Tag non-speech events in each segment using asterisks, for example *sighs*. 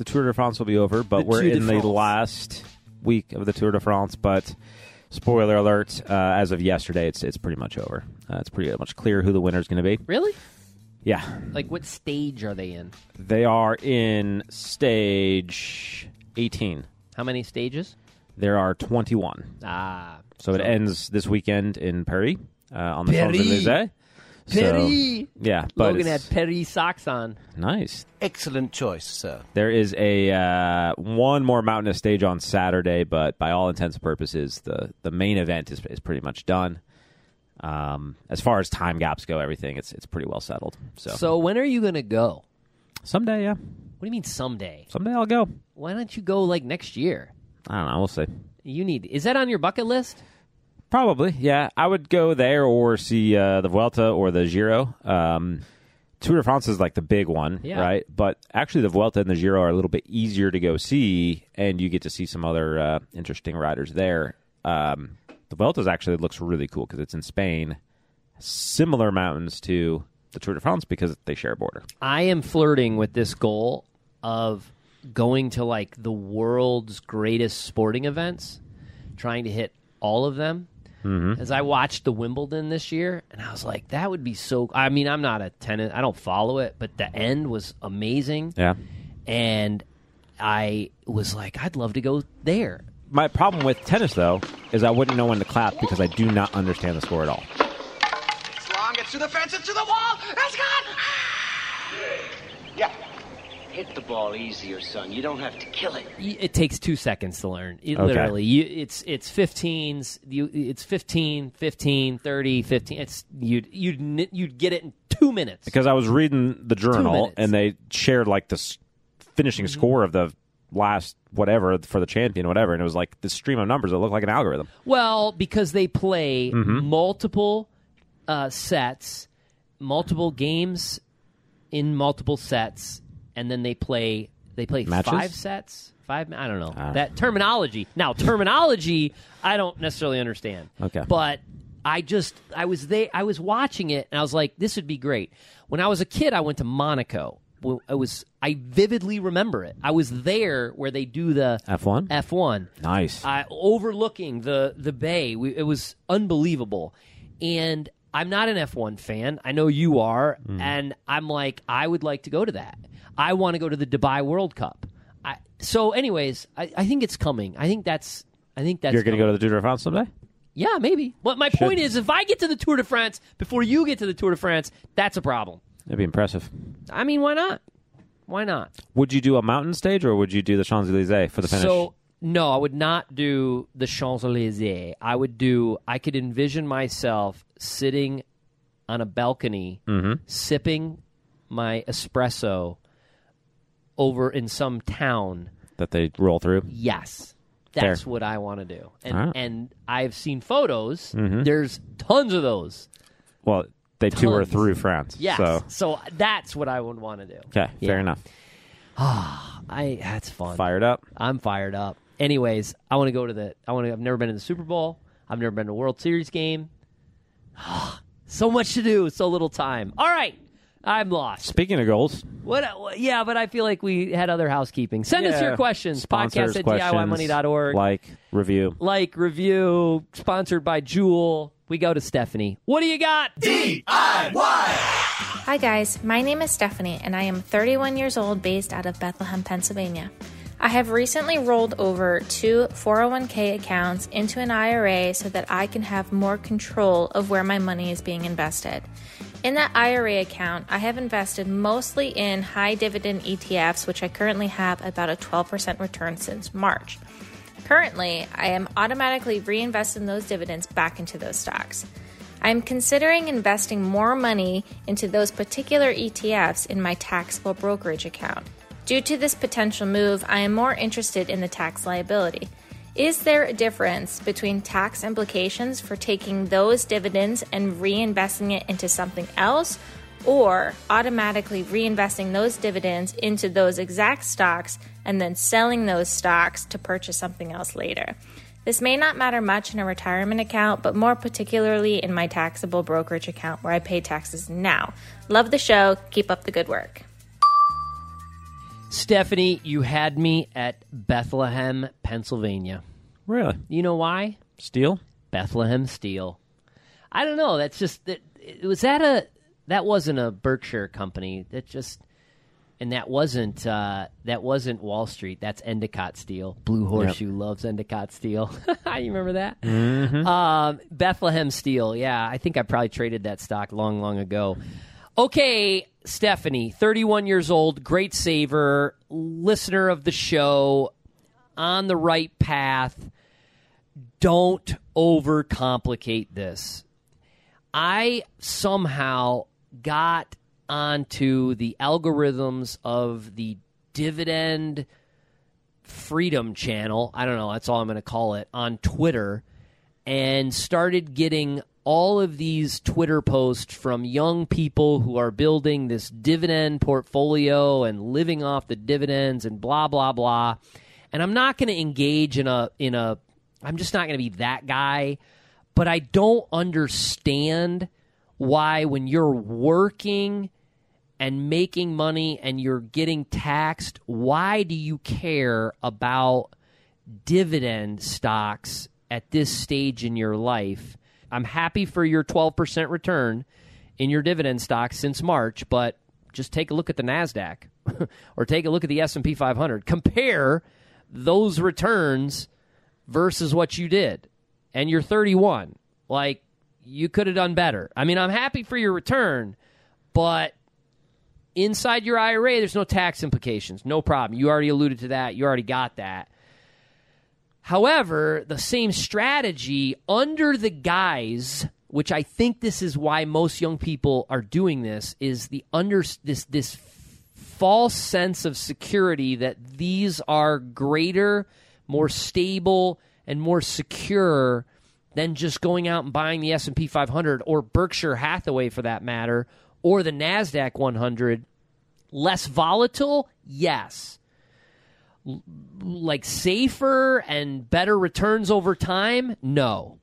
the Tour de France will be over, but The we're in the last week of the Tour de France. But spoiler alert: uh, as of yesterday, it's it's pretty much over. Uh, it's pretty much clear who the winner is going to be. Really? Yeah, Like, what stage are they in? they are in stage eighteen. How many stages? There are twenty-one. Ah. So, it ends this weekend in Paris uh, on the. Champs Elysees. Paris. yeah, but Logan had it's Perry socks on. nice. Excellent choice, sir. There is a uh, one more mountainous stage on Saturday, but by all intents and purposes, the the main event is, is pretty much done. Um, as far as time gaps go, everything it's it's pretty well settled. So, So, when are you going to go? someday, yeah, What do you mean someday? someday I'll go. Why don't you go like next year? I don't know. We'll see. You need. Is that on your bucket list? Probably, yeah. I would go there or see uh, the Vuelta or the Giro. Um, Tour de France is like the big one, Yeah. right? But actually, the Vuelta and the Giro are a little bit easier to go see, and you get to see some other uh, interesting riders there. Um, the Vuelta actually looks really cool because it's in Spain, similar mountains to the Tour de France because they share a border. I am flirting with this goal of going to like the world's greatest sporting events, trying to hit all of them. Mm-hmm. As I watched the Wimbledon this year, and I was like, that would be so. I mean, I'm not a tennis, I don't follow it, but the end was amazing. Yeah. And I was like, I'd love to go there. My problem with tennis, though, is I wouldn't know when to clap because I do not understand the score at all. It's long, it's to the fence, it's to the wall. It's gone. Yeah. Hit the ball easier, son. You don't have to kill it. It takes two seconds to learn. It, Okay. Literally, you, it's it's 15s. You, it's 15, 15, 30, 15. It's you'd you'd you'd get it in two minutes. because I was reading the journal and they shared like this finishing score of the last whatever for the champion, whatever, and it was like this stream of numbers that looked like an algorithm. Well, because they play Mm-hmm. multiple uh, sets, multiple games in multiple sets, and then they play they play Matches? five sets. Five. I don't know Ah. that terminology. Now, terminology, I don't necessarily understand. Okay. but I just I was there. I was watching it, and I was like, this would be great. When I was a kid, I went to Monaco. I was I vividly remember it. I was there where they do the F1? F one Nice. uh, overlooking the the bay. We, it was unbelievable, and I'm not an F1 fan. I know you are, and I'm like, I would like to go to that. I want to go to the Dubai World Cup. I, so, anyways, I, I think it's coming. I think that's. I think that's. You're going to go to the Tour de France someday? Yeah, maybe. But my point is, if I get to the Tour de France before you get to the Tour de France, that's a problem. That'd be impressive. I mean, why not? Why not? Would you do a mountain stage or would you do the Champs Elysees for the finish? So no, I would not do the Champs Elysees. I would do. I could envision myself sitting on a balcony, Mm-hmm. sipping my espresso over in some town. that they roll through. Yes, Fair. that's what I want to do. And right. and I've seen photos. Mm-hmm. There's tons of those. Well, they tour through France. Yes, So, so, that's what I would want to do. okay, Yeah. fair enough. Ah, *sighs* I that's fun. Fired up. I'm fired up. Anyways, I want to go to the. I want to. I've never been to the Super Bowl. I've never been to a World Series game. *sighs* so much to do, so little time. All right, I'm lost. Speaking of goals, What? Uh, what- Yeah, but I feel like we had other housekeeping. Send us your questions. sponsors, Podcast at questions, DIYmoney.org. Like, review. like, review, sponsored by Jewel. We go to Stephanie. What do you got? DIY. Hi, guys. My name is Stephanie, and I am 31 years old based out of Bethlehem, Pennsylvania. I have recently rolled over two 401k accounts into an IRA so that I can have more control of where my money is being invested. In that IRA account, I have invested mostly in high dividend ETFs, which I currently have about a 12% return since March. Currently, I am automatically reinvesting those dividends back into those stocks. I'm considering investing more money into those particular ETFs in my taxable brokerage account. Due to this potential move, I am more interested in the tax liability. Is there a difference between tax implications for taking those dividends and reinvesting it into something else, or automatically reinvesting those dividends into those exact stocks and then selling those stocks to purchase something else later? This may not matter much in a retirement account, but more particularly in my taxable brokerage account where I pay taxes now. Love the show. Keep up the good work. Stephanie, you had me at Bethlehem, Pennsylvania. Really? You know why? Steel? Bethlehem Steel. I don't know. That's just that. Was that a? That wasn't a Berkshire company. That just. And that wasn't uh, that wasn't Wall Street. That's Anacott Steel. Blue Horseshoe loves Anacott Steel. *laughs* you remember that? Mm-hmm. Um, Bethlehem Steel. Yeah, I think I probably traded that stock long, long ago. Okay, Stephanie, 31 years old, great saver, listener of the show, on the right path. Don't overcomplicate this. I somehow got onto the algorithms of the dividend freedom channel. I don't know, that's all I'm going to call it on Twitter and started getting all of these Twitter posts from young people who are building this dividend portfolio and living off the dividends and blah blah blah. And I'm not going to engage in a in a I'm just not going to be that guy, but I don't understand why when you're working and making money and you're getting taxed, why do you care about dividend stocks at this stage in your life? I'm happy for your 12% return in your dividend stocks since March, but just take a look at the Nasdaq *laughs* or take a look at the S&P 500. Compare those returns versus what you did. And you're 31. Like you could have done better. I mean, I'm happy for your return, but inside your IRA there's no tax implications. No problem. You already alluded to that. You already got that. However, the same strategy under the guise, which I think this is why most young people are doing this, is the under this this false sense of security that these are greater, more stable, and more secure than just going out and buying the S&P 500 or Berkshire Hathaway for that matter or the Nasdaq 100. Less volatile? Yes like safer and better returns over time? No.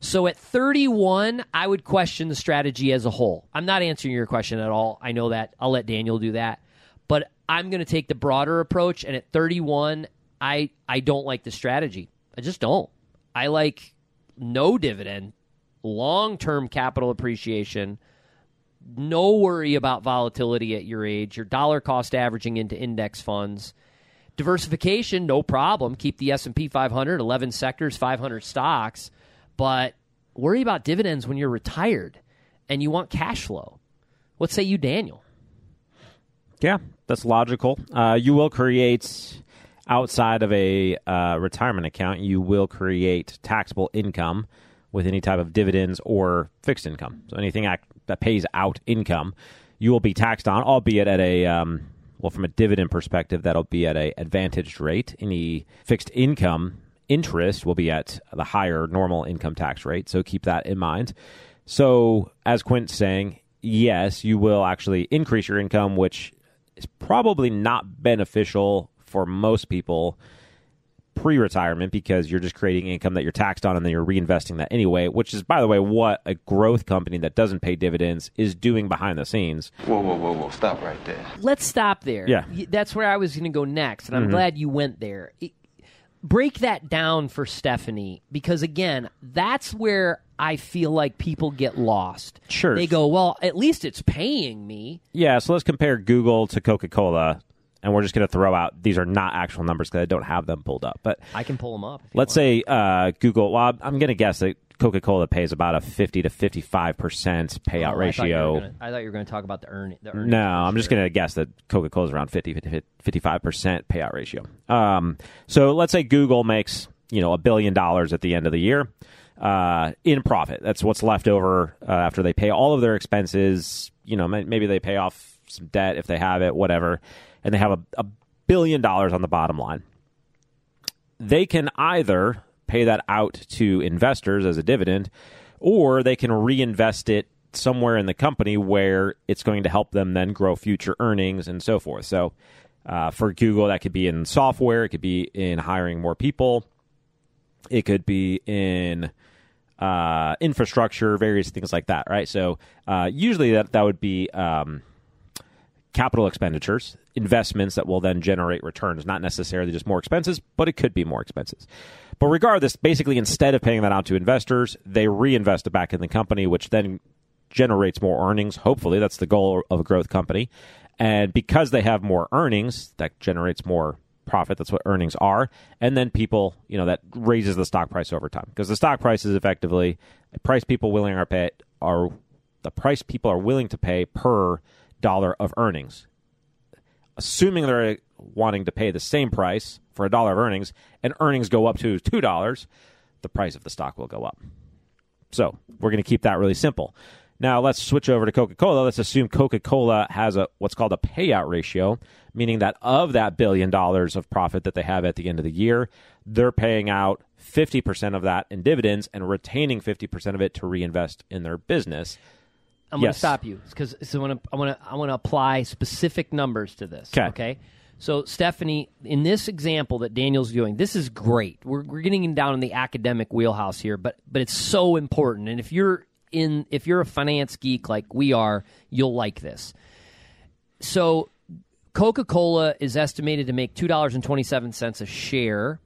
So at 31, I would question the strategy as a whole. I'm not answering your question at all. I know that. I'll let Daniel do that. But I'm going to take the broader approach and at 31, I I don't like the strategy. I just don't. I like no dividend, long-term capital appreciation, no worry about volatility at your age, your dollar cost averaging into index funds Diversification, no problem. Keep the S&P 500, 11 sectors, 500 stocks, but worry about dividends when you're retired and you want cash flow. What say you, Daniel? Yeah, that's logical. Uh, you will create outside of a uh, retirement account, you will create taxable income with any type of dividends or fixed income. So anything that pays out income, you will be taxed on, albeit at a um, well, from a dividend perspective, that'll be at a advantaged rate. Any fixed income interest will be at the higher normal income tax rate. So keep that in mind. So, as Quint's saying, yes, you will actually increase your income, which is probably not beneficial for most people pre retirement because you're just creating income that you're taxed on and then you're reinvesting that anyway, which is, by the way, what a growth company that doesn't pay dividends is doing behind the scenes. Whoa, whoa, whoa, whoa. Stop right there. Let's stop there. Yeah. That's where I was going to go next, and I'm mm-hmm. glad you went there. It, break that down for Stephanie because, again, that's where I feel like people get lost. Sure. They go, well, at least it's paying me. Yeah, so let's compare Google to Coca Cola and we're just going to throw out these are not actual numbers because I don't have them pulled up. But I can pull them up. Let's say uh, Google. Well, I'm going to guess that Coca Cola pays about a 50 to 55 percent payout oh, ratio. I thought you were going to talk about the, earn, the earnings. No, I'm just going to guess that Coca Cola is around 50 55 percent payout ratio. Um, so let's say Google makes you know a billion dollars at the end of the year. Uh, in profit. That's what's left over uh, after they pay all of their expenses. You know, maybe they pay off some debt if they have it, whatever and they have a, a billion dollars on the bottom line. They can either pay that out to investors as a dividend, or they can reinvest it somewhere in the company where it's going to help them then grow future earnings and so forth. So, uh, for Google, that could be in software, it could be in hiring more people, it could be in uh, infrastructure, various things like that, right? So, uh, usually that, that would be um, capital expenditures, investments that will then generate returns, not necessarily just more expenses, but it could be more expenses. But regardless, basically, instead of paying that out to investors, they reinvest it back in the company, which then generates more earnings. Hopefully, that's the goal of a growth company. And because they have more earnings, that generates more profit. That's what earnings are. And then people, you know, that raises the stock price over time because the stock price is effectively a price people willing are pay are the price people are willing to pay per dollar of earnings. Assuming they're wanting to pay the same price for a dollar of earnings and earnings go up to $2, the price of the stock will go up. So, we're going to keep that really simple. Now let's switch over to Coca-Cola. Let's assume Coca-Cola has a what's called a payout ratio, meaning that of that billion dollars of profit that they have at the end of the year, they're paying out 50% of that in dividends and retaining 50% of it to reinvest in their business. I'm going Yes. to stop you because so I want to I want to I want to apply specific numbers to this. 'Kay. Okay. So Stephanie, in this example that Daniel's doing, this is great. We're we're getting down in the academic wheelhouse here, but but it's so important. And if you're in if you're a finance geek like we are, you'll like this. So Coca-Cola is estimated to make two dollars and twenty seven cents a share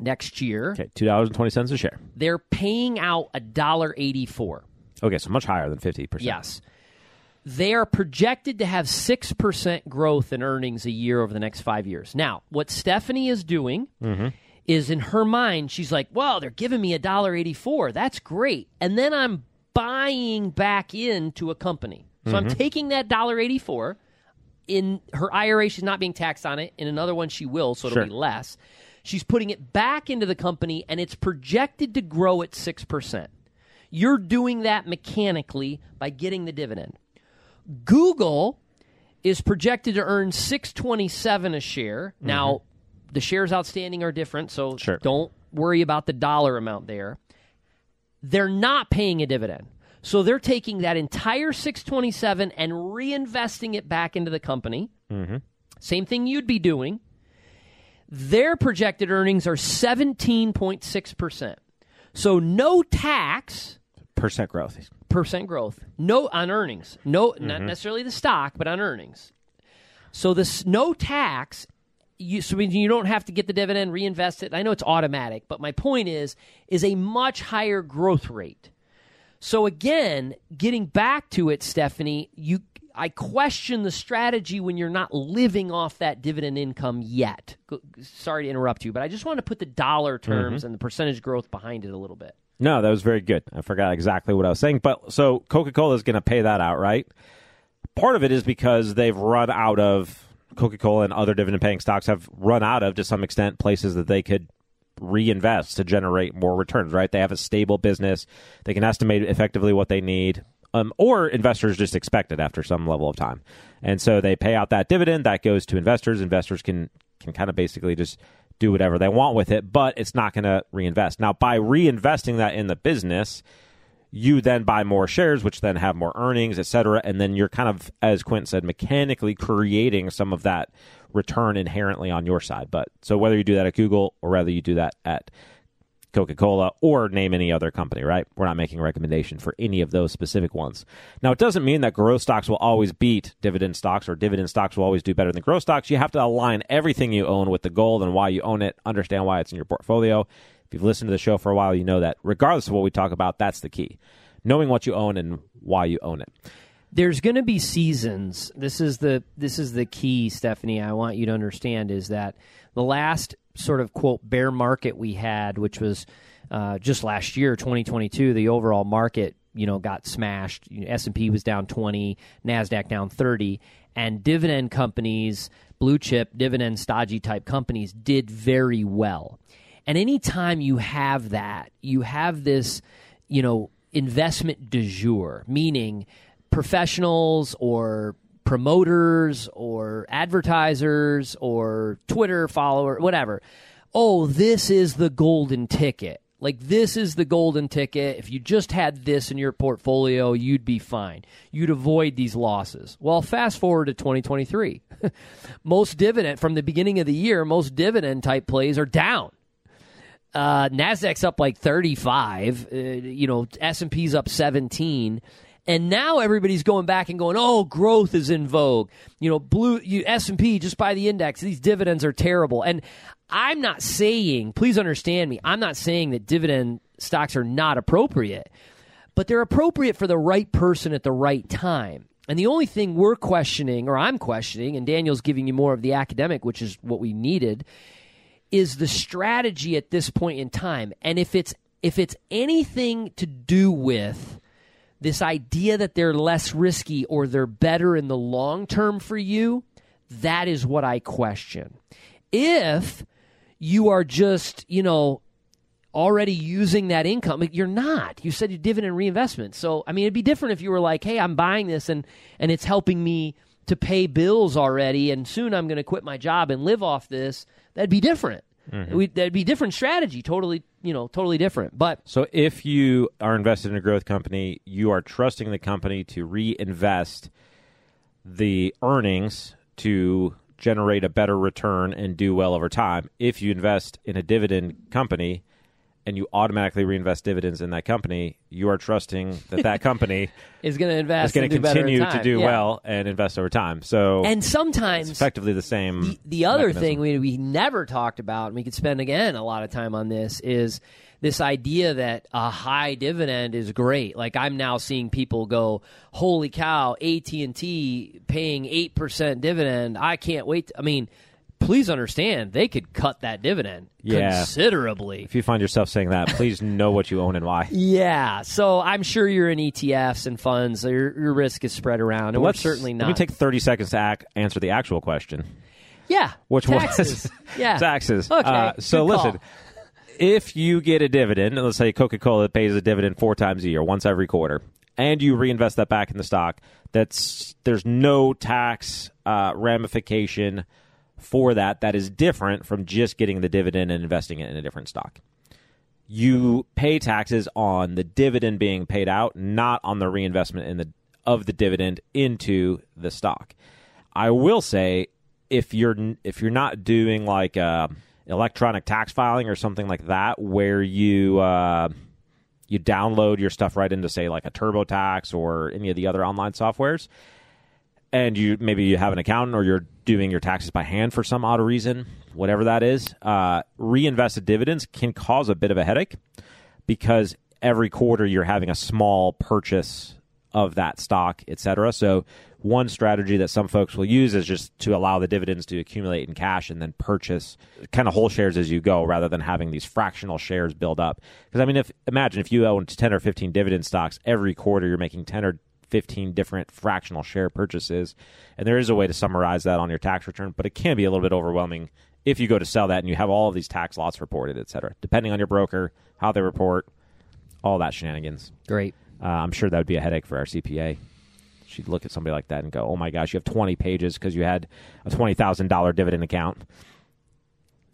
next year. Okay, $2.20 a share. They're paying out a dollar eighty four. Okay, so much higher than 50%. Yes. They are projected to have 6% growth in earnings a year over the next five years. Now, what Stephanie is doing mm-hmm. is in her mind, she's like, well, they're giving me a dollar eighty-four. That's great. And then I'm buying back into a company. So I'm mm-hmm. taking that dollar eighty-four. In her IRA, she's not being taxed on it. In another one, she will, so it'll be less. She's putting it back into the company, and it's projected to grow at 6%. You're doing that mechanically by getting the dividend. Google is projected to earn 627 a share. Now, mm-hmm. the shares outstanding are different, so Sure. don't worry about the dollar amount there. They're not paying a dividend. So they're taking that entire 627 and reinvesting it back into the company. Mm-hmm. Same thing you'd be doing. Their projected earnings are 17.6%. So no tax Percent growth. percent growth. No on earnings. No, not mm-hmm. necessarily the stock, but on earnings. So this no tax. You, so you don't have to get the dividend, reinvest it. I know it's automatic, but my point is, is a much higher growth rate. So again, getting back to it, Stephanie, you, I question the strategy when you're not living off that dividend income yet. Sorry to interrupt you, but I just want to put the dollar mm-hmm. terms and the percentage growth behind it a little bit. No, that was very good. I forgot exactly what I was saying. But so Coca Cola is going to pay that out, right? Part of it is because they've run out of Coca Cola and other dividend paying stocks have run out of, to some extent, places that they could reinvest to generate more returns, right? They have a stable business. They can estimate effectively what they need. Um, or investors just expect it after some level of time. And so they pay out that dividend that goes to investors. Investors can can kind of basically just do whatever they want with it, but it's not going to reinvest. Now, by reinvesting that in the business, you then buy more shares, which then have more earnings, et cetera. And then you're kind of, as Quint said, mechanically creating some of that return inherently on your side. But so whether you do that at Google or whether you do that at Coca Cola or name any other company, right? We're not making a recommendation for any of those specific ones. Now, it doesn't mean that growth stocks will always beat dividend stocks or dividend stocks will always do better than growth stocks. You have to align everything you own with the goal and why you own it, understand why it's in your portfolio. If you've listened to the show for a while, you know that regardless of what we talk about, that's the key. Knowing what you own and why you own it. there's going to be seasons. This is the this is the key, Stephanie. I want you to understand is that the last sort of quote bear market we had, which was uh, just last year, 2022, the overall market you know got smashed. S and P was down 20, Nasdaq down 30, and dividend companies, blue chip dividend stodgy type companies, did very well. And anytime you have that, you have this, you know, investment du jour, meaning professionals or promoters or advertisers or Twitter follower, whatever. Oh, this is the golden ticket. Like, this is the golden ticket. If you just had this in your portfolio, you'd be fine. You'd avoid these losses. Well, fast forward to 2023. *laughs* most dividend, from the beginning of the year, most dividend type plays are down. Uh, Nasdaq's up like 35. Uh, you know, S&P's up 17. And now everybody's going back and going, "Oh, growth is in vogue." You know, blue you S&P just buy the index. These dividends are terrible. And I'm not saying, please understand me, I'm not saying that dividend stocks are not appropriate, but they're appropriate for the right person at the right time. And the only thing we're questioning, or I'm questioning, and Daniel's giving you more of the academic, which is what we needed, is the strategy at this point in time. And if it's if it's anything to do with this idea that they're less risky or they're better in the long term for you, that is what I question. If you are just, you know, already using that income. You're not. You said you dividend reinvestment. So, I mean, it'd be different if you were like, hey, I'm buying this and, and it's helping me to pay bills already, and soon I'm going to quit my job and live off this. That'd be different. Mm-hmm. We, that'd be different strategy, totally, you know, totally different. But so if you are invested in a growth company, you are trusting the company to reinvest the earnings to generate a better return and do well over time. If you invest in a dividend company and you automatically reinvest dividends in that company, you are trusting that that company *laughs* is going to invest, is going to continue to do yeah. well and invest over time. So, and sometimes effectively the same. The, the other mechanism. thing we we never talked about, and we could spend again a lot of time on this, is this idea that a high dividend is great. Like I'm now seeing people go, "Holy cow, AT&T paying 8% dividend. I can't wait." To, I mean, please understand they could cut that dividend yeah. considerably. If you find yourself saying that, please *laughs* know what you own and why. Yeah, so I'm sure you're in ETFs and funds. Your, your risk is spread around, and we're certainly not. Let me take 30 seconds to ac- answer the actual question. Yeah, which taxes. was *laughs* yeah taxes. Okay, uh, so listen, if you get a dividend, let's say Coca Cola pays a dividend four times a year, once every quarter, and you reinvest that back in the stock, that's there's no tax uh, ramification for that. That is different from just getting the dividend and investing it in a different stock. You pay taxes on the dividend being paid out, not on the reinvestment in the of the dividend into the stock. I will say if you're if you're not doing like uh, electronic tax filing or something like that, where you uh, you download your stuff right into say like a TurboTax or any of the other online softwares, and you maybe you have an accountant or you're doing your taxes by hand for some odd reason, whatever that is, uh, reinvested dividends can cause a bit of a headache because every quarter you're having a small purchase of that stock, et cetera. So one strategy that some folks will use is just to allow the dividends to accumulate in cash and then purchase kind of whole shares as you go rather than having these fractional shares build up. Because I mean, if imagine if you own 10 or 15 dividend stocks every quarter, you're making 10 or 15 different fractional share purchases. And there is a way to summarize that on your tax return, but it can be a little bit overwhelming if you go to sell that and you have all of these tax lots reported, et cetera, depending on your broker, how they report, all that shenanigans. Great. Uh, I'm sure that would be a headache for our CPA she'd look at somebody like that and go, "Oh my gosh, you have 20 pages because you had a twenty thousand dollar dividend account."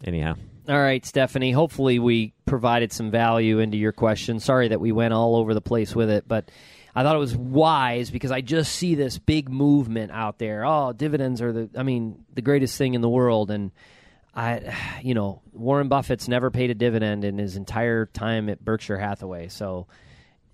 Anyhow. All right, Stephanie. Hopefully, we provided some value into your question. Sorry that we went all over the place with it, but I thought it was wise because I just see this big movement out there. Oh, dividends are the, I mean, the greatest thing in the world. And I, *sighs* you know, Warren Buffett's never paid a dividend in his entire time at Berkshire Hathaway. So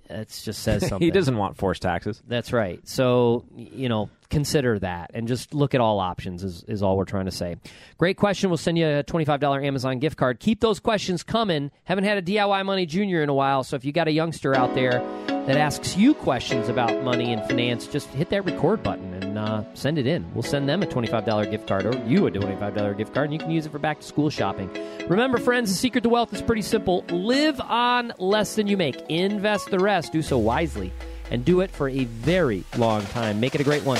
it just says *laughs* something. he doesn't want forced taxes. That's right. So, you know, consider that and just look at all options is, is all we're trying to say. Great question. We'll send you a $25 Amazon gift card. Keep those questions coming. Haven't had a DIY Money Junior in a while, so if you got a youngster out there that asks you questions about money and finance, just hit that record button and uh, send it in. We'll send them a $25 gift card or you a $25 gift card, and you can use it for back to school shopping. Remember, friends, the secret to wealth is pretty simple live on less than you make, invest the rest, do so wisely, and do it for a very long time. Make it a great one.